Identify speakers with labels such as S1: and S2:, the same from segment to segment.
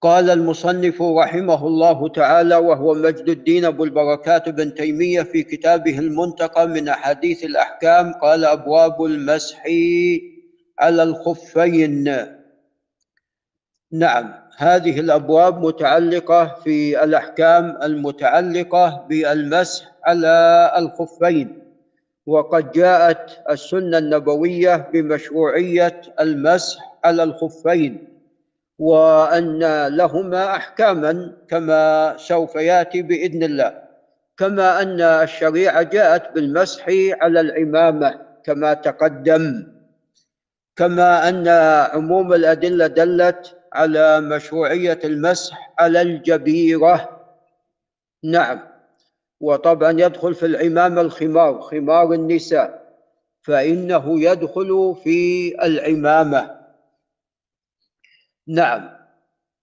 S1: قال المصنف رحمه الله تعالى وهو مجد الدين أبو البركات بن تيمية في كتابه المنتقى من أحاديث الأحكام قال أبواب المسح على الخفين. نعم هذه الأبواب متعلقة في الأحكام المتعلقة بالمسح على الخفين وقد جاءت السنة النبوية بمشروعية المسح على الخفين. وأن لهما احكاما كما سوف يأتي بإذن الله. كما أن الشريعة جاءت بالمسح على العمامة كما تقدم. كما أن عموم الأدلة دلت على مشروعية المسح على الجبيرة. نعم. وطبعا يدخل في العمامة الخمار خمار النساء فإنه يدخل في العمامة. نعم.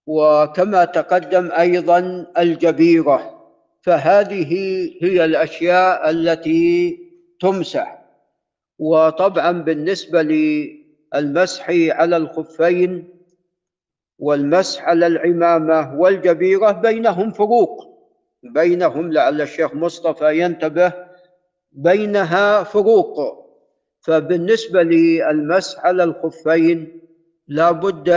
S1: وكما تقدم أيضا الجبيرة فهذه هي الأشياء التي تمسح. وطبعا بالنسبة للمسح على الخفين والمسح على العمامة والجبيرة بينهم فروق. بينهم لعل الشيخ مصطفى ينتبه بينها فروق. فبالنسبة للمسح على الخفين لا بد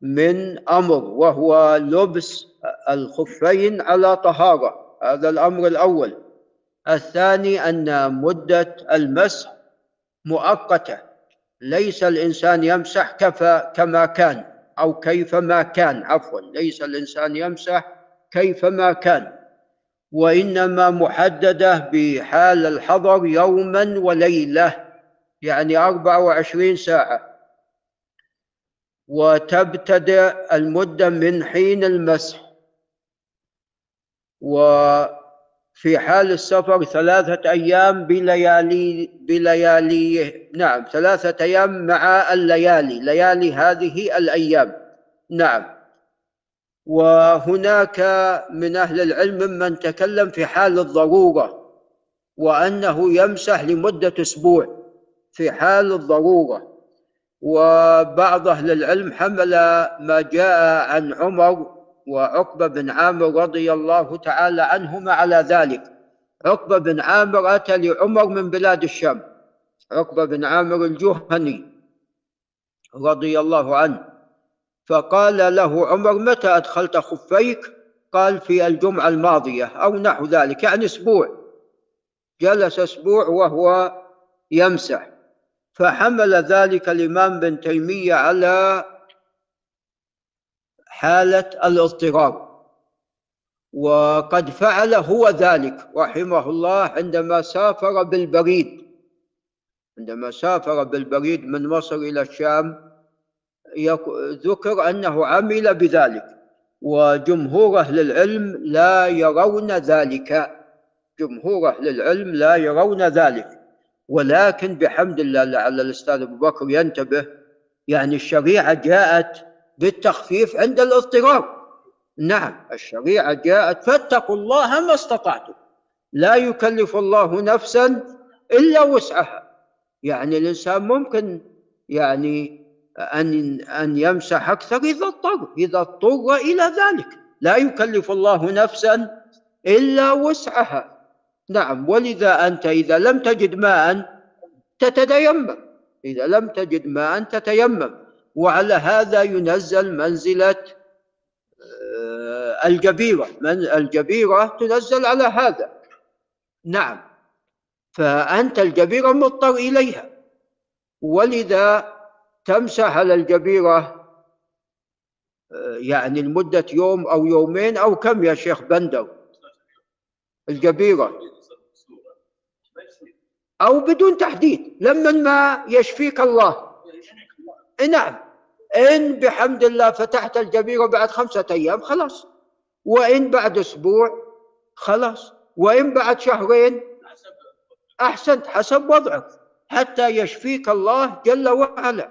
S1: من أمر وهو لبس الخفين على طهارة. هذا الأمر الأول. الثاني أن مدة المسح مؤقتة. ليس الإنسان يمسح كفى كما كان أو كيفما كان عفوا. ليس الإنسان يمسح كيفما كان. وإنما محددة بحال الحضر يوما وليلة يعني 24 ساعة. وتبتدأ المدة من حين المسح. وفي حال السفر ثلاثة أيام بليالي بليالي نعم ثلاثة أيام مع الليالي. ليالي هذه الأيام. نعم. وهناك من أهل العلم ممن تكلم في حال الضرورة وأنه يمسح لمدة أسبوع في حال الضرورة. وبعض أهل العلم حمل ما جاء عن عمر وعقبة بن عامر رضي الله تعالى عنهما على ذلك. عقبة بن عامر أتى لعمر من بلاد الشام. عقبة بن عامر الجهني رضي الله عنه. فقال له عمر متى أدخلت خفيك؟ قال في الجمعة الماضية أو نحو ذلك يعني أسبوع. جلس أسبوع وهو يمسح. فحمل ذلك الإمام بن تيمية على حالة الاضطرار وقد فعل هو ذلك رحمه الله عندما سافر بالبريد عندما سافر بالبريد من مصر إلى الشام ذكر أنه عمل بذلك. وجمهور أهل العلم لا يرون ذلك. جمهور أهل العلم لا يرون ذلك. ولكن بحمد الله لعل الأستاذ أبو بكر ينتبه يعني الشريعة جاءت بالتخفيف عند الاضطرار نعم الشريعة جاءت فاتقوا الله ما استطعتم. لا يكلف الله نفسا إلا وسعها. يعني الإنسان ممكن يعني أن أن يمسح أكثر إذا اضطر إذا اضطر إلى ذلك. لا يكلف الله نفسا إلا وسعها. نعم ولذا أنت إذا لم تجد ماء تتيمم إذا لم تجد ماء تتيمم. وعلى هذا ينزل منزلة آه، الجبيرة. من الجبيرة تنزل على هذا. نعم. فأنت الجبيرة مضطر إليها. ولذا تمسح على الجبيرة آه، يعني لمدة يوم أو يومين أو كم يا شيخ بندر؟ الجبيرة. أو بدون تحديد لما ما يشفيك الله. نعم. إن بحمد الله فتحت الجبيرة بعد خمسة أيام خلاص. وإن بعد أسبوع خلاص. وإن بعد شهرين أحسنت حسب وضعك حتى يشفيك الله جل وعلا.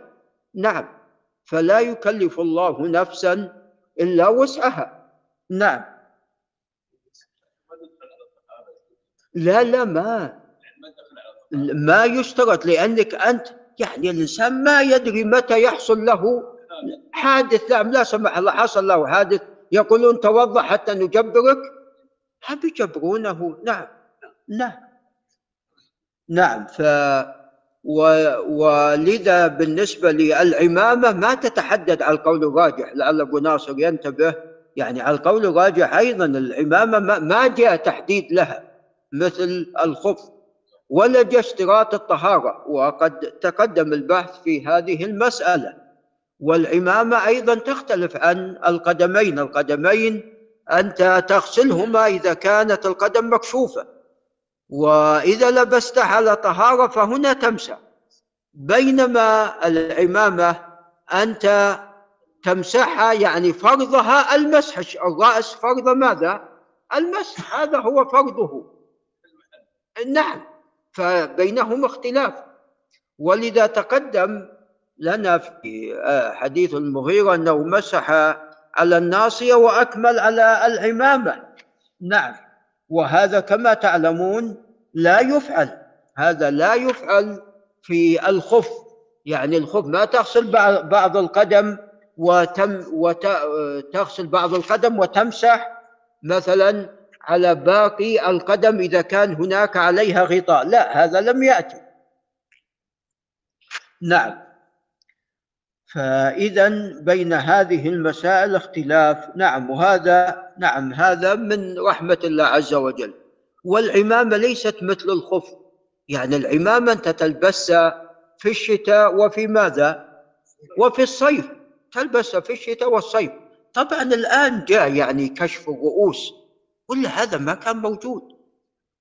S1: نعم. فلا يكلف الله نفسا إلا وسعها. نعم. لا لا ما. ما يشترط لأنك أنت يعني الإنسان ما يدري متى يحصل له حادث لا لا سمح الله حصل له حادث يقولون توضأ حتى نجبرك. هم يجبرونه نعم نعم نعم. ف ولذا بالنسبة للعمامة ما تتحدد على القول الراجح لعل أبو ناصر ينتبه. يعني على القول الراجح أيضا العمامة ما جاء تحديد لها مثل الخف. ولا جاء اشتراط الطهارة وقد تقدم البحث في هذه المسألة. والعمامة أيضا تختلف عن القدمين القدمين أنت تغسلهما إذا كانت القدم مكشوفة. وإذا لبست على طهارة فهنا تمسح بينما العمامة أنت تمسحها يعني فرضها المسح. الرأس فرض ماذا؟ المسح هذا هو فرضه. نعم. فبينهما اختلاف. ولذا تقدم لنا في حديث المغيرة أنه مسح على الناصية وأكمل على العمامة. نعم. وهذا كما تعلمون لا يفعل. هذا لا يفعل في الخف. يعني الخف ما تغسل بعض القدم وتم وتغسل بعض القدم وتمسح مثلا على باقي القدم إذا كان هناك عليها غطاء. لا هذا لم يأتي. نعم. فإذا بين هذه المسائل اختلاف. نعم وهذا نعم هذا من رحمة الله عز وجل. والعمامة ليست مثل الخف. يعني العمامة أنت تلبسها في الشتاء وفي ماذا؟ وفي الصيف. تلبسها في الشتاء والصيف. طبعا الآن جاء يعني كشف الرؤوس. ولا هذا ما كان موجود.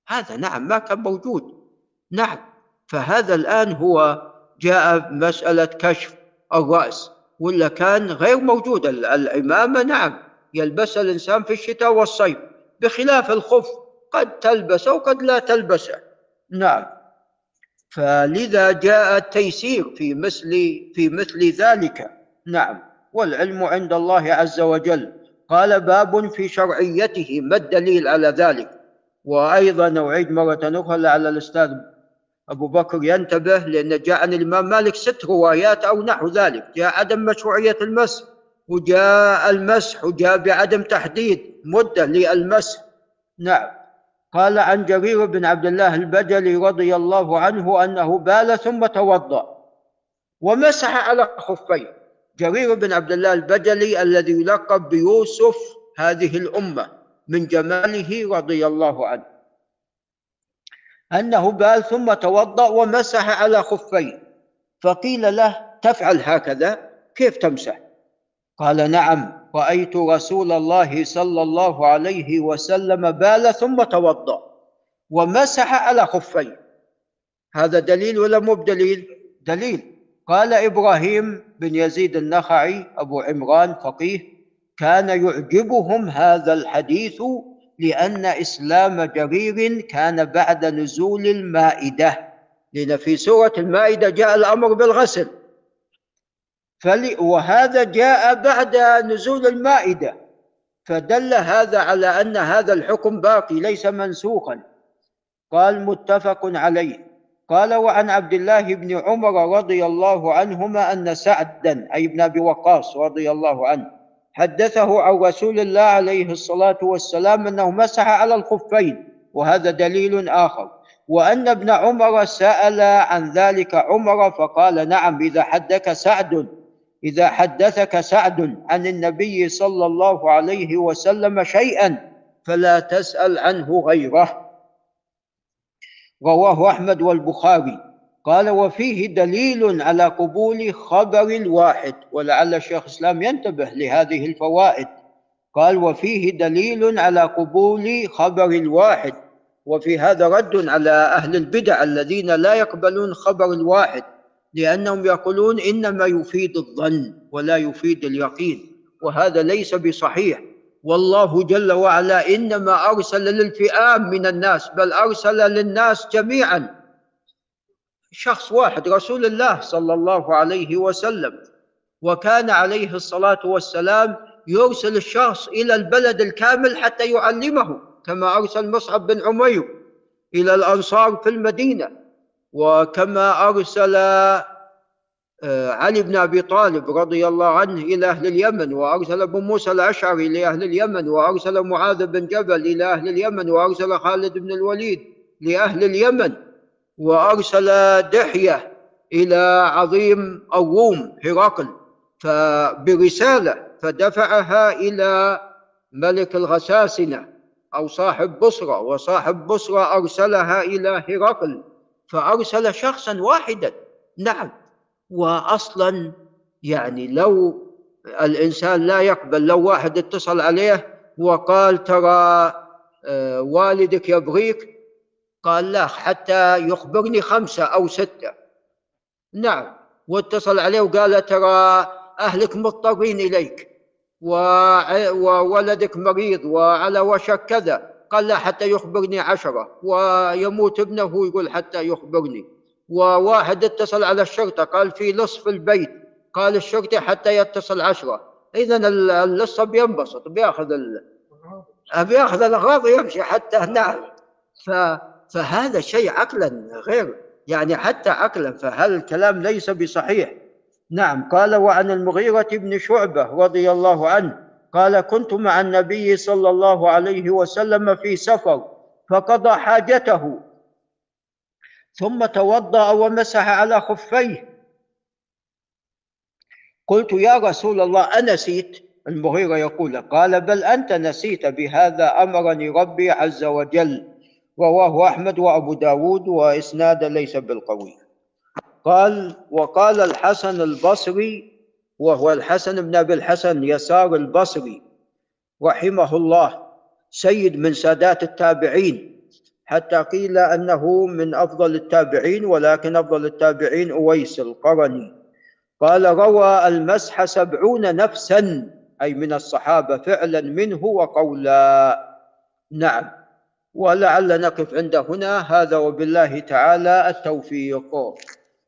S1: هذا نعم ما كان موجود. نعم فهذا الآن هو جاء مسألة كشف الرأس ولا كان غير موجود. العمامة نعم يلبسها الإنسان في الشتاء والصيف بخلاف الخف قد تلبسه وقد لا تلبسه. نعم فلذا جاء التيسير في مثل في مثل ذلك. نعم والعلم عند الله عز وجل. قال باب في شرعيته ما الدليل على ذلك؟ وأيضا أعيد مرة أخرى لعل الأستاذ أبو بكر ينتبه لأن جاء عن الإمام مالك ست روايات أو نحو ذلك. جاء عدم مشروعية المسح وجاء المسح وجاء بعدم تحديد مدة للمسح. نعم. قال عن جرير بن عبد الله البجلي رضي الله عنه أنه بال ثم توضأ ومسح على خفيه جرير بن عبد الله البجلي الذي يلقب بيوسف هذه الأمة من جماله رضي الله عنه. أنه بال ثم توضأ ومسح على خفيه فقيل له تفعل هكذا؟ كيف تمسح؟ قال نعم رأيت رسول الله صلى الله عليه وسلم بال ثم توضأ ومسح على خفيه هذا دليل ولا مو بدليل؟ دليل. قال إبراهيم بن يزيد النخعي أبو عمران فقيه كان يعجبهم هذا الحديث لأن إسلام جرير كان بعد نزول المائدة. لأن في سورة المائدة جاء الأمر بالغسل. فلي وهذا جاء بعد نزول المائدة. فدل هذا على أن هذا الحكم باقي ليس منسوخا. قال متفق عليه. قال وعن عبد الله بن عمر رضي الله عنهما أن سعدا أي ابن أبي وقاص رضي الله عنه حدثه عن رسول الله عليه الصلاة والسلام أنه مسح على الخفين وهذا دليل آخر. وأن ابن عمر سأل عن ذلك عمر فقال نعم إذا حدثك سعد إذا حدثك سعد عن النبي صلى الله عليه وسلم شيئا فلا تسأل عنه غيره. رواه أحمد والبخاري. قال وفيه دليل على قبول خبر الواحد ولعل الشيخ الإسلام ينتبه لهذه الفوائد. قال وفيه دليل على قبول خبر الواحد وفي هذا رد على أهل البدع الذين لا يقبلون خبر الواحد لأنهم يقولون إنما يفيد الظن ولا يفيد اليقين وهذا ليس بصحيح. والله جل وعلا إنما أرسل للفئام من الناس بل أرسل للناس جميعا. شخص واحد رسول الله صلى الله عليه وسلم. وكان عليه الصلاة والسلام يرسل الشخص إلى البلد الكامل حتى يعلمه كما أرسل مصعب بن عمير إلى الأنصار في المدينة. وكما أرسل علي بن أبي طالب رضي الله عنه إلى أهل اليمن وأرسل أبو موسى الأشعري إلى أهل اليمن وأرسل معاذ بن جبل إلى أهل اليمن وأرسل خالد بن الوليد لأهل اليمن وأرسل دحية إلى عظيم الروم هرقل برساله فدفعها إلى ملك الغساسنة أو صاحب بصرة وصاحب بصرة أرسلها إلى هرقل فأرسل شخصا واحدا. نعم. واصلا يعني لو الإنسان لا يقبل لو واحد اتصل عليه وقال ترى آه، والدك يبغيك قال لا حتى يخبرني خمسة أو ستة. نعم. واتصل عليه وقال ترى أهلك مضطرين إليك وولدك مريض وعلى وشك كذا قال لا حتى يخبرني عشرة ويموت ابنه يقول حتى يخبرني. وواحد اتصل على الشرطة قال في لص في البيت قال الشرطي حتى يتصل عشرة. إذا اللص بينبسط بيأخذ ال... بيأخذ الأغراض ويمشي حتى نعم. ف... فهذا شيء عقلا غير يعني حتى عقلا فهل الكلام ليس بصحيح؟ نعم. قال وعن المغيرة بن شعبة رضي الله عنه قال كنت مع النبي صلى الله عليه وسلم في سفر فقضى حاجته ثم توضأ ومسح على خفيه. قلت يا رسول الله أنسيت المغيرة يقول قال بل أنت نسيت بهذا أمرني ربي عز وجل رواه أحمد وأبو داود وإسناد ليس بالقوي. قال وقال الحسن البصري وهو الحسن بن أبي الحسن يسار البصري رحمه الله سيد من سادات التابعين حتى قيل أنه من أفضل التابعين ولكن أفضل التابعين أويس القرني. قال روى المسح سبعون نفسا أي من الصحابة فعلا منه وقولا. نعم. ولعل نقف عند هنا. هذا وبالله تعالى التوفيق.